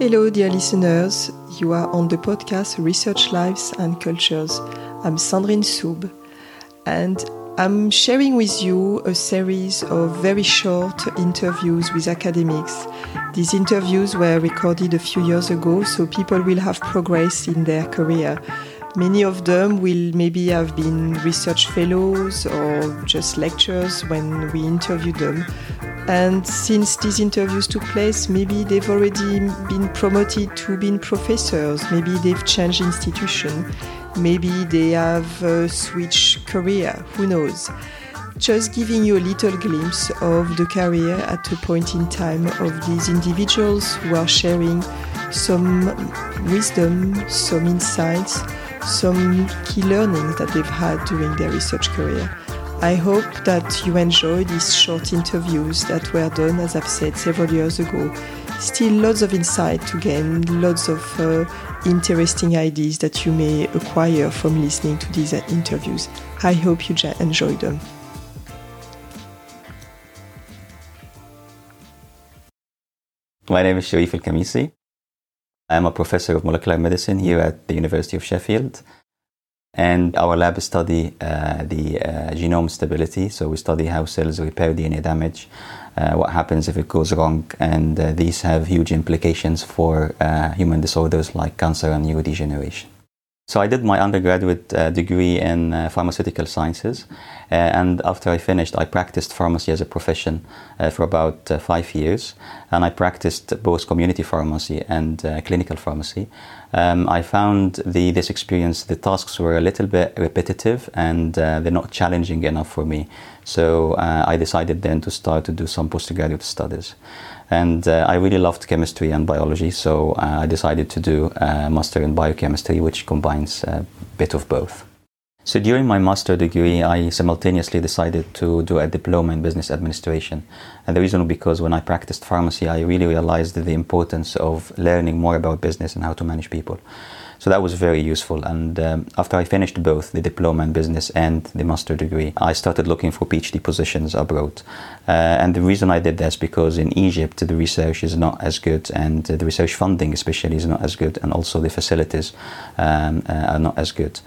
Hello, dear listeners. You are on the podcast Research Lives and Cultures. I'm Sandrine Soubes, and I'm sharing with you a series of very short interviews with academics. These interviews were recorded a few years ago, so people will have progressed in their career. Many of them will maybe have been research fellows or just lecturers when we interviewed them. And since these interviews took place, maybe they've already been promoted to being professors, maybe they've changed institution, maybe they have uh, switched career, who knows. Just giving you a little glimpse of the career at a point in time of these individuals who are sharing some wisdom, some insights, some key learnings that they've had during their research career. I hope that you enjoy these short interviews that were done, as I've said, several years ago. Still, lots of insight to gain, lots of uh, interesting ideas that you may acquire from listening to these uh, interviews. I hope you enjoy them. My name is Sherif El-Khamisy. I'm a professor of molecular medicine here at the University of Sheffield. And our lab study uh, the uh, genome stability. So we study how cells repair DNA damage, uh, what happens if it goes wrong, and uh, these have huge implications for uh, human disorders like cancer and neurodegeneration. So I did my undergraduate uh, degree in pharmaceutical sciences, and after I finished, I practiced pharmacy as a profession for about five years, and I practiced both community pharmacy and clinical pharmacy. Um, I found the, this experience, the tasks were a little bit repetitive and they're not challenging enough for me. So I decided then to start to do some postgraduate studies. And uh, I really loved chemistry and biology, so uh, I decided to do a master in biochemistry, which combines a bit of both. So during my master degree, I simultaneously decided to do a diploma in business administration. And the reason was because when I practiced pharmacy, I really realized the importance of learning more about business and how to manage people. So that was very useful. And um, after I finished both the diploma in business and the master degree, I started looking for PhD positions abroad. Uh, and the reason I did that is because in Egypt, the research is not as good, and the research funding, especially, is not as good, and also the facilities um, uh, are not as good.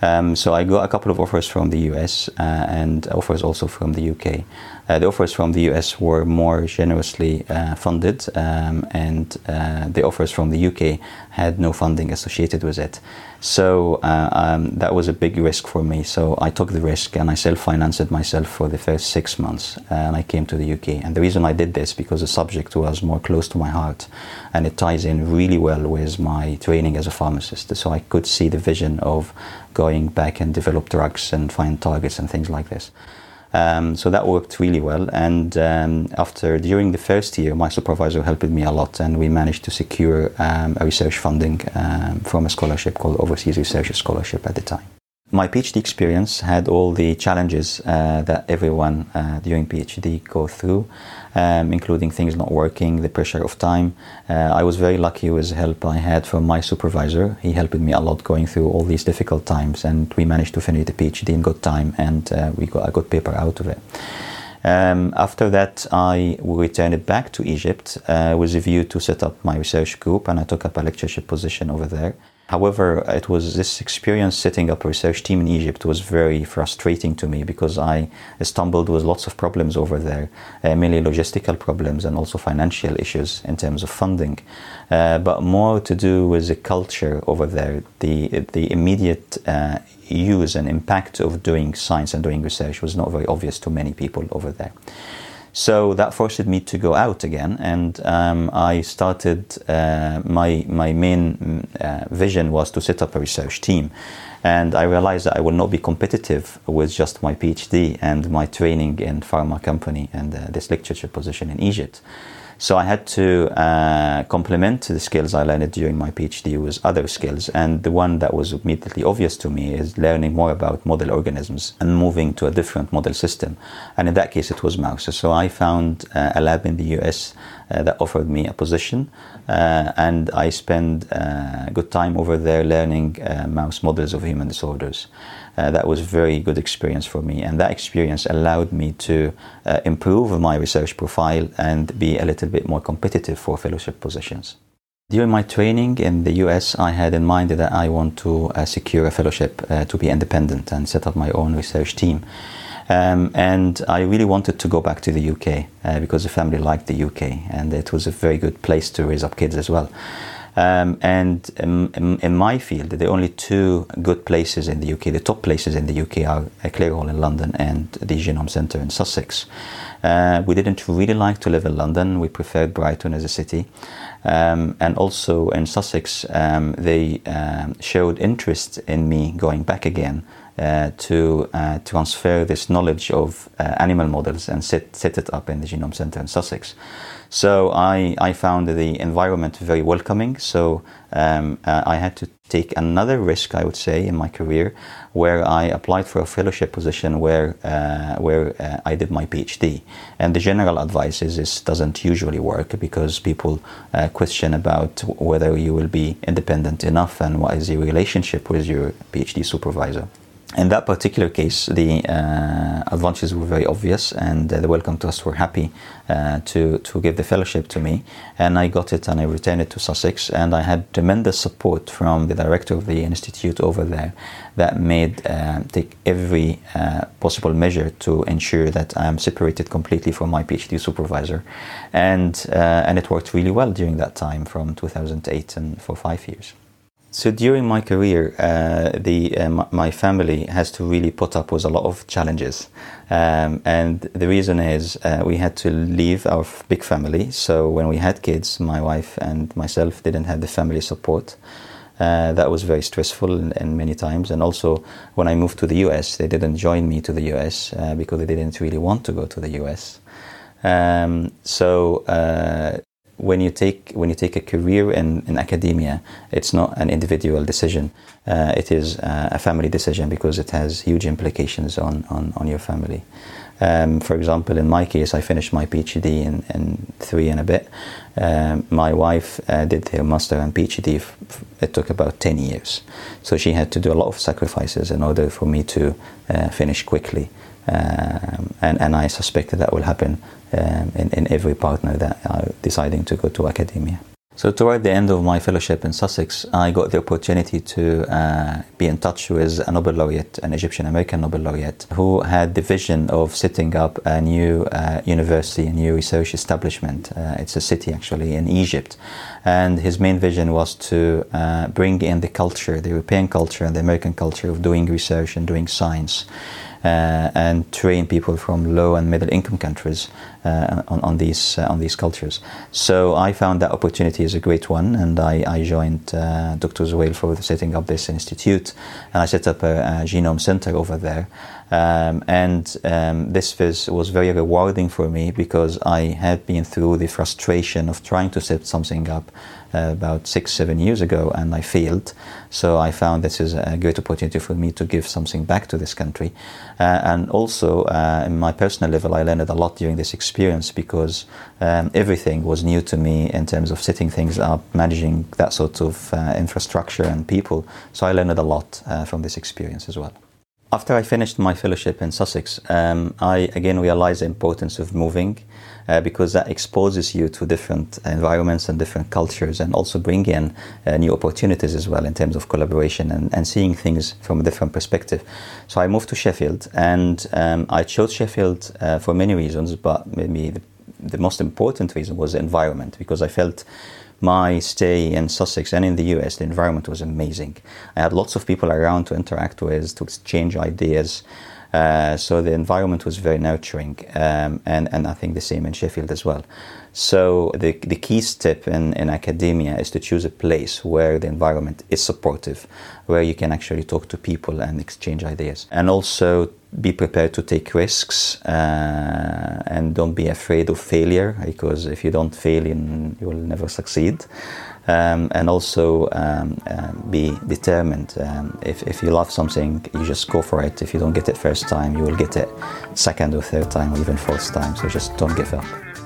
Um, so I got a couple of offers from the US uh, and offers also from the UK. Uh, the offers from the US were more generously uh, funded, um, and uh, the offers from the UK had no funding associated with it. So um, that was a big risk for me. So I took the risk and I self-financed myself for the first six months, and I came to the UK. And the reason I did this because the subject was more close to my heart, and it ties in really well with my training as a pharmacist. So I could see the vision of going back and develop drugs and find targets and things like this. Um, so that worked really well. And um, after during the first year, my supervisor helped me a lot, and we managed to secure um, a research funding um, from a scholarship called Overseas Research Scholarship at the time. My PhD experience had all the challenges uh, that everyone uh, during PhD go through, um, including things not working, the pressure of time. Uh, I was very lucky with help I had from my supervisor. He helped me a lot going through all these difficult times, and we managed to finish the PhD in good time, and uh, we got a good paper out of it. Um, after that, I returned back to Egypt uh, with a view to set up my research group, and I took up a lectureship position over there. However, it was this experience setting up a research team in Egypt was very frustrating to me because I stumbled with lots of problems over there, uh, mainly logistical problems and also financial issues in terms of funding, uh, but more to do with the culture over there, the the immediate uh, use and impact of doing science and doing research was not very obvious to many people over there. So that forced me to go out again, and um, I started. Uh, my my main uh, vision was to set up a research team, and I realized that I will not be competitive with just my PhD and my training in pharma company and uh, this lectureship position in Egypt. So I had to uh, complement the skills I learned during my PhD with other skills. And the one that was immediately obvious to me is learning more about model organisms and moving to a different model system. And in that case, it was mouse. So I found uh, a lab in the US uh, that offered me a position. Uh, and I spent uh, good time over there learning uh, mouse models of human disorders uh, that was a very good experience for me. And that experience allowed me to uh, improve my research profile and be a little bit more competitive for fellowship positions. During my training in the US, I had in mind that I want to uh, secure a fellowship uh, to be independent and set up my own research team. Um, and I really wanted to go back to the UK uh, because the family liked the UK and it was a very good place to raise up kids as well. Um, and in, in, my field, the only two good places in the UK, the top places in the UK are Hall in London and the Genome Centre in Sussex. Uh, we didn't really like to live in London. We preferred Brighton as a city. Um, and also in Sussex, um, they um, showed interest in me going back again uh, to uh, transfer this knowledge of uh, animal models and set, set it up in the Genome Centre in Sussex. So I, I found the environment very welcoming. So um, uh, I had to take another risk, I would say, in my career, where I applied for a fellowship position where uh, where uh, I did my PhD. And the general advice is this doesn't usually work because people uh, question about whether you will be independent enough and what is your relationship with your PhD supervisor in that particular case, the uh, advantages were very obvious, and uh, the Wellcome Trust were happy uh, to to give the fellowship to me, and I got it, and I returned it to Sussex, and I had tremendous support from the director of the institute over there, that made uh, take every uh, possible measure to ensure that I am separated completely from my PhD supervisor, and uh, and it worked really well during that time from 2008 and for five years. So during my career, uh, the uh, my family has to really put up with a lot of challenges, um, and the reason is uh, we had to leave our big family. So when we had kids, my wife and myself didn't have the family support. Uh, that was very stressful and, and, many times. And also, when I moved to the US, they didn't join me to the US uh, because they didn't really want to go to the US. Um, so uh, when you take when you take a career in, in academia, it's not an individual decision. Uh, it is uh, a family decision because it has huge implications on, on, on your family. Um, for example, in my case, I finished my PhD in, in three and a bit. Um, my wife uh, did her master and PhD. It took about 10 years. So she had to do a lot of sacrifices in order for me to uh, finish quickly. Um, and, and I suspect that, that will happen um, in, in every partner that are deciding to go to academia. So, toward the end of my fellowship in Sussex, I got the opportunity to uh, be in touch with a Nobel laureate, an Egyptian American Nobel laureate, who had the vision of setting up a new uh, university, a new research establishment. Uh, it's a city actually in Egypt. And his main vision was to uh, bring in the culture, the European culture and the American culture of doing research and doing science uh, and train people from low and middle income countries uh, on, on, these uh, on these cultures. So I found that opportunity is a great one, and I, I joined uh, Dr. Zewail for setting up this institute, and I set up a, a genome center over there. Um, and um, this was, was very rewarding for me because I had been through the frustration of trying to set something up uh, about six, seven years ago, and I failed. So I found this is a great opportunity for me to give something back to this country. Uh, and also, in my personal level, I learned a lot during this experience because um, everything was new to me in terms of setting things up, managing that sort of uh, infrastructure and people. So I learned a lot uh, from this experience as well. After I finished my fellowship in Sussex, um, I again realized the importance of moving uh, because that exposes you to different environments and different cultures and also bring in uh, new opportunities as well in terms of collaboration and, and seeing things from a different perspective. So I moved to Sheffield and um, I chose Sheffield uh, for many reasons, but maybe the, the most important reason was the environment because I felt my stay in Sussex and in the US, the environment was amazing. I had lots of people around to interact with, to exchange ideas. Uh, so the environment was very nurturing, um, and, and I think the same in Sheffield as well. So the, the key step in, in academia is to choose a place where the environment is supportive, where you can actually talk to people and exchange ideas. And also be prepared to take risks uh, and don't be afraid of failure because if you don't fail, you will never succeed. Um, and also um, um, be determined. Um, if, if you love something, you just go for it. If you don't get it first time, you will get it second or third time or even fourth time. So just don't give up.